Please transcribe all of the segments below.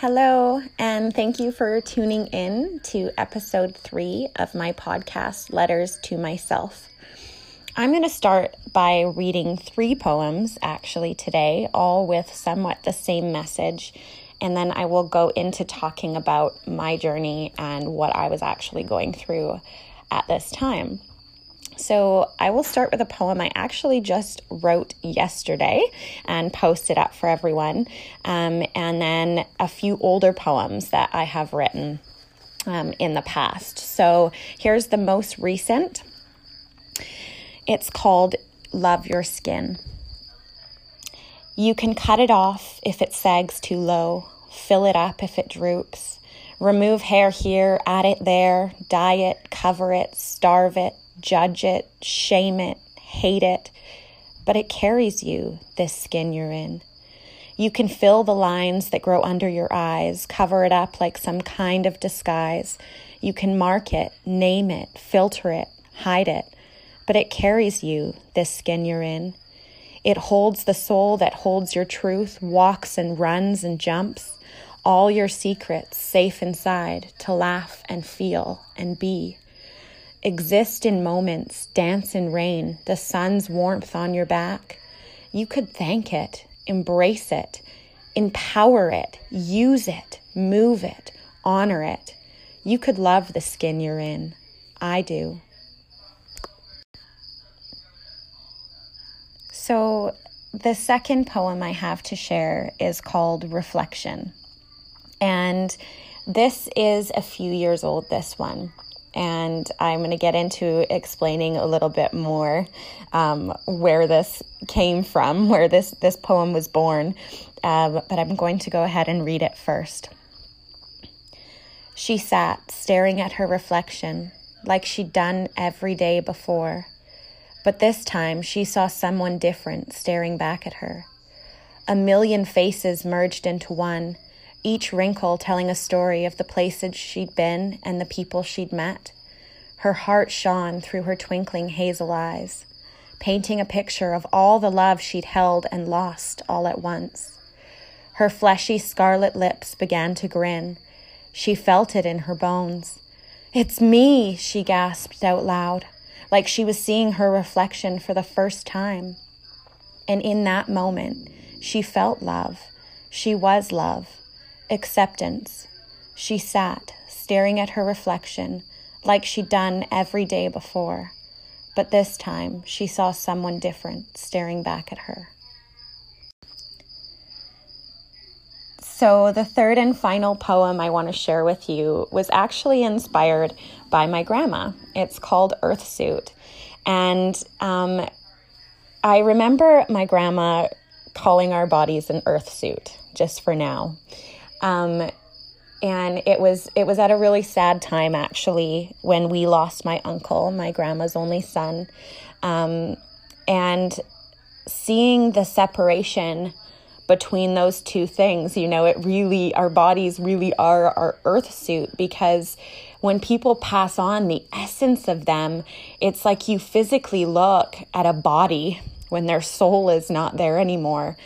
Hello, and thank you for tuning in to episode three of my podcast, Letters to Myself. I'm going to start by reading three poems actually today, all with somewhat the same message, and then I will go into talking about my journey and what I was actually going through at this time. So I will start with a poem I actually just wrote yesterday and posted up for everyone, um, and then a few older poems that I have written um, in the past. So here's the most recent. It's called Love Your Skin. You can cut it off if it sags too low, fill it up if it droops. Remove hair here, add it there, dye it, cover it, starve it, judge it, shame it, hate it, but it carries you, this skin you're in. You can fill the lines that grow under your eyes, cover it up like some kind of disguise. You can mark it, name it, filter it, hide it, but it carries you, this skin you're in. It holds the soul that holds your truth, walks and runs and jumps, all your secrets safe inside to laugh and feel and be. Exist in moments, dance in rain, the sun's warmth on your back. You could thank it, embrace it, empower it, use it, move it, honor it. You could love the skin you're in. I do. So, the second poem I have to share is called Reflection. And this is a few years old, this one and I'm going to get into explaining a little bit more um, where this came from, where this, this poem was born. Uh, but I'm going to go ahead and read it first. She sat staring at her reflection like she'd done every day before, but this time she saw someone different staring back at her. A million faces merged into one each wrinkle telling a story of the places she'd been and the people she'd met. Her heart shone through her twinkling hazel eyes, painting a picture of all the love she'd held and lost all at once. Her fleshy scarlet lips began to grin. She felt it in her bones. It's me, she gasped out loud, like she was seeing her reflection for the first time. And in that moment, she felt love. She was love acceptance. She sat, staring at her reflection, like she'd done every day before. But this time, she saw someone different staring back at her. So, the third and final poem I want to share with you was actually inspired by my grandma. It's called Earth Suit. And um, I remember my grandma calling our bodies an earth suit, just for now. Um, and it was it was at a really sad time actually when we lost my uncle, my grandma's only son, um, and seeing the separation between those two things you know it really our bodies really are our earth suit because when people pass on the essence of them it's like you physically look at a body when their soul is not there anymore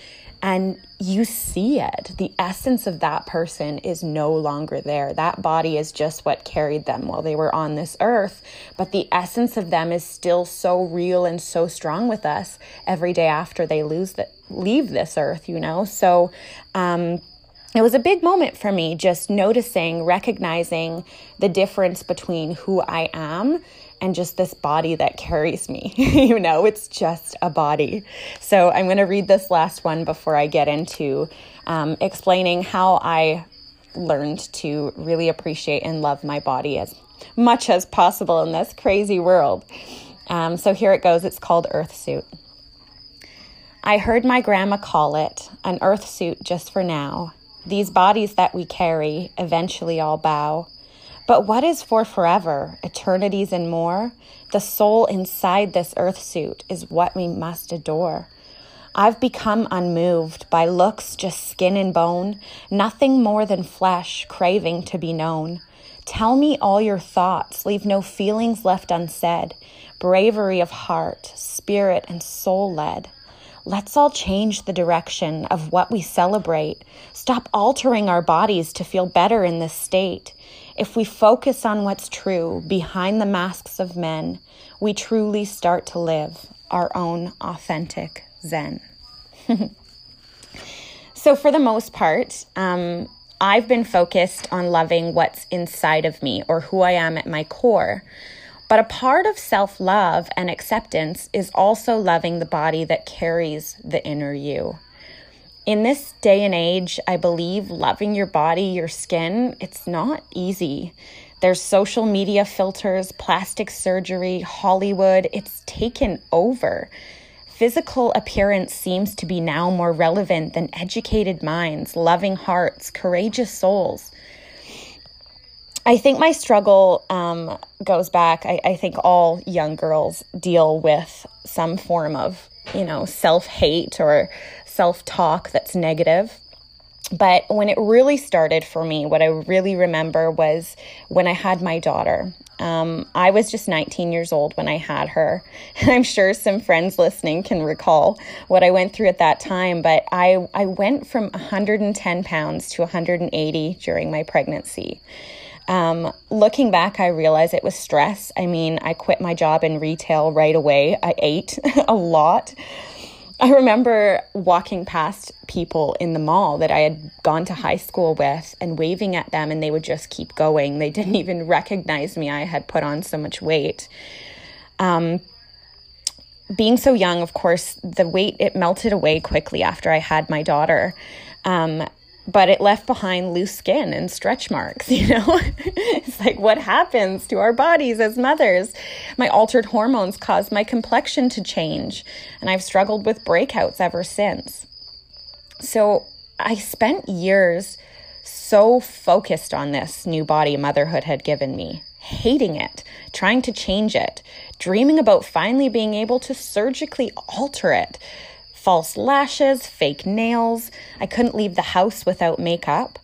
and you see it. The essence of that person is no longer there. That body is just what carried them while they were on this earth, but the essence of them is still so real and so strong with us every day after they lose that leave this earth, you know? So um it was a big moment for me just noticing, recognizing the difference between who I am and just this body that carries me. you know, it's just a body. So I'm going to read this last one before I get into um, explaining how I learned to really appreciate and love my body as much as possible in this crazy world. Um, so here it goes. It's called Earth Suit. I heard my grandma call it an earth suit just for now. These bodies that we carry eventually all bow. But what is for forever, eternities and more? The soul inside this earth suit is what we must adore. I've become unmoved by looks just skin and bone, nothing more than flesh craving to be known. Tell me all your thoughts, leave no feelings left unsaid, bravery of heart, spirit, and soul led. Let's all change the direction of what we celebrate. Stop altering our bodies to feel better in this state. If we focus on what's true behind the masks of men, we truly start to live our own authentic Zen. so, for the most part, um, I've been focused on loving what's inside of me or who I am at my core. But a part of self love and acceptance is also loving the body that carries the inner you. In this day and age, I believe loving your body, your skin, it's not easy. There's social media filters, plastic surgery, Hollywood, it's taken over. Physical appearance seems to be now more relevant than educated minds, loving hearts, courageous souls. I think my struggle um, goes back. I, I think all young girls deal with some form of, you know, self hate or self talk that's negative. But when it really started for me, what I really remember was when I had my daughter. Um, I was just 19 years old when I had her. I'm sure some friends listening can recall what I went through at that time. But I, I went from 110 pounds to 180 during my pregnancy. Um, looking back, I realized it was stress. I mean, I quit my job in retail right away. I ate a lot. I remember walking past people in the mall that I had gone to high school with and waving at them, and they would just keep going. They didn't even recognize me. I had put on so much weight. Um, being so young, of course, the weight it melted away quickly after I had my daughter. Um, but it left behind loose skin and stretch marks, you know? it's like what happens to our bodies as mothers? My altered hormones caused my complexion to change, and I've struggled with breakouts ever since. So I spent years so focused on this new body motherhood had given me, hating it, trying to change it, dreaming about finally being able to surgically alter it false lashes, fake nails. I couldn't leave the house without makeup.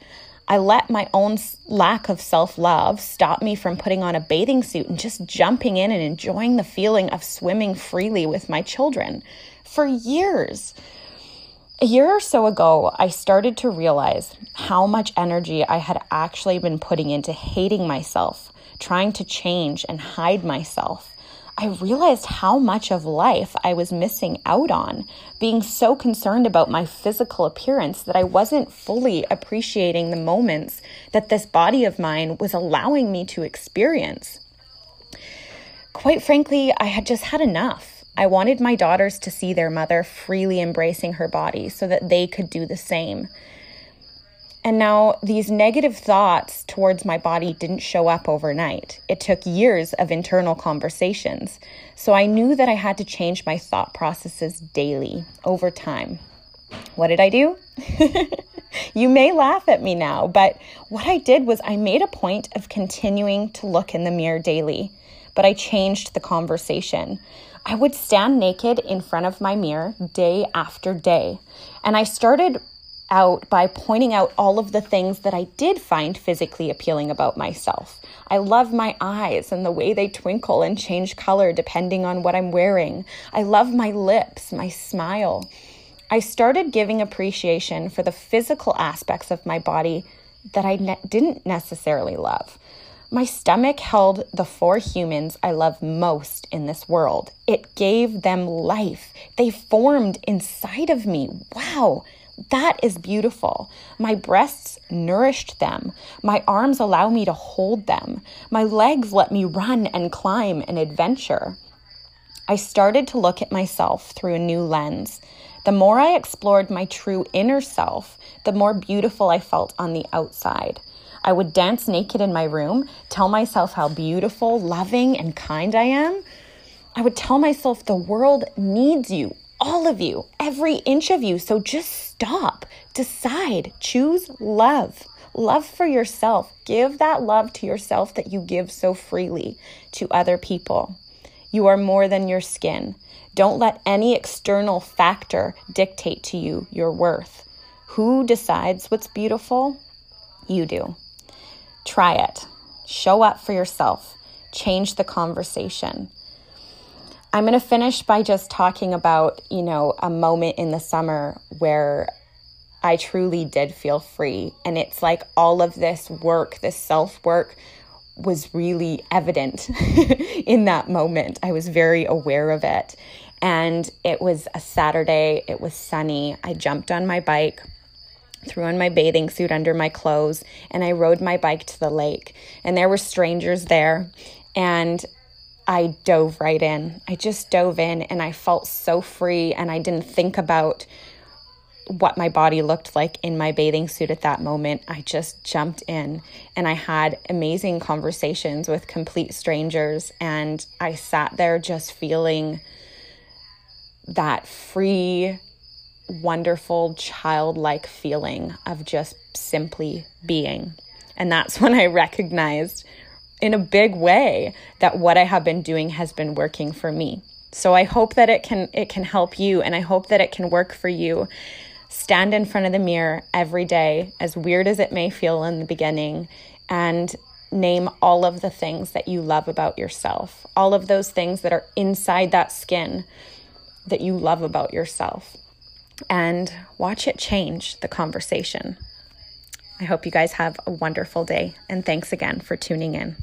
I let my own lack of self love stop me from putting on a bathing suit and just jumping in and enjoying the feeling of swimming freely with my children for years. A year or so ago, I started to realize how much energy I had actually been putting into hating myself, trying to change and hide myself. I realized how much of life I was missing out on, being so concerned about my physical appearance that I wasn't fully appreciating the moments that this body of mine was allowing me to experience. Quite frankly, I had just had enough. I wanted my daughters to see their mother freely embracing her body so that they could do the same. And now these negative thoughts towards my body didn't show up overnight. It took years of internal conversations. So I knew that I had to change my thought processes daily over time. What did I do? you may laugh at me now, but what I did was I made a point of continuing to look in the mirror daily, but I changed the conversation. I would stand naked in front of my mirror day after day, and I started out by pointing out all of the things that I did find physically appealing about myself. I love my eyes and the way they twinkle and change color depending on what I'm wearing. I love my lips, my smile. I started giving appreciation for the physical aspects of my body that I ne- didn't necessarily love. My stomach held the four humans I love most in this world. It gave them life. They formed inside of me. Wow. That is beautiful. My breasts nourished them. My arms allow me to hold them. My legs let me run and climb and adventure. I started to look at myself through a new lens. The more I explored my true inner self, the more beautiful I felt on the outside. I would dance naked in my room, tell myself how beautiful, loving, and kind I am. I would tell myself the world needs you all of you, every inch of you. So just stop, decide, choose love. Love for yourself. Give that love to yourself that you give so freely to other people. You are more than your skin. Don't let any external factor dictate to you your worth. Who decides what's beautiful? You do. Try it. Show up for yourself. Change the conversation. I'm going to finish by just talking about, you know, a moment in the summer where I truly did feel free. And it's like all of this work, this self work, was really evident in that moment. I was very aware of it. And it was a Saturday, it was sunny. I jumped on my bike, threw on my bathing suit under my clothes, and I rode my bike to the lake. And there were strangers there. And I dove right in. I just dove in and I felt so free and I didn't think about what my body looked like in my bathing suit at that moment. I just jumped in and I had amazing conversations with complete strangers and I sat there just feeling that free wonderful childlike feeling of just simply being. And that's when I recognized in a big way that what I have been doing has been working for me. So I hope that it can it can help you and I hope that it can work for you. Stand in front of the mirror every day, as weird as it may feel in the beginning, and name all of the things that you love about yourself. All of those things that are inside that skin that you love about yourself. And watch it change the conversation. I hope you guys have a wonderful day and thanks again for tuning in.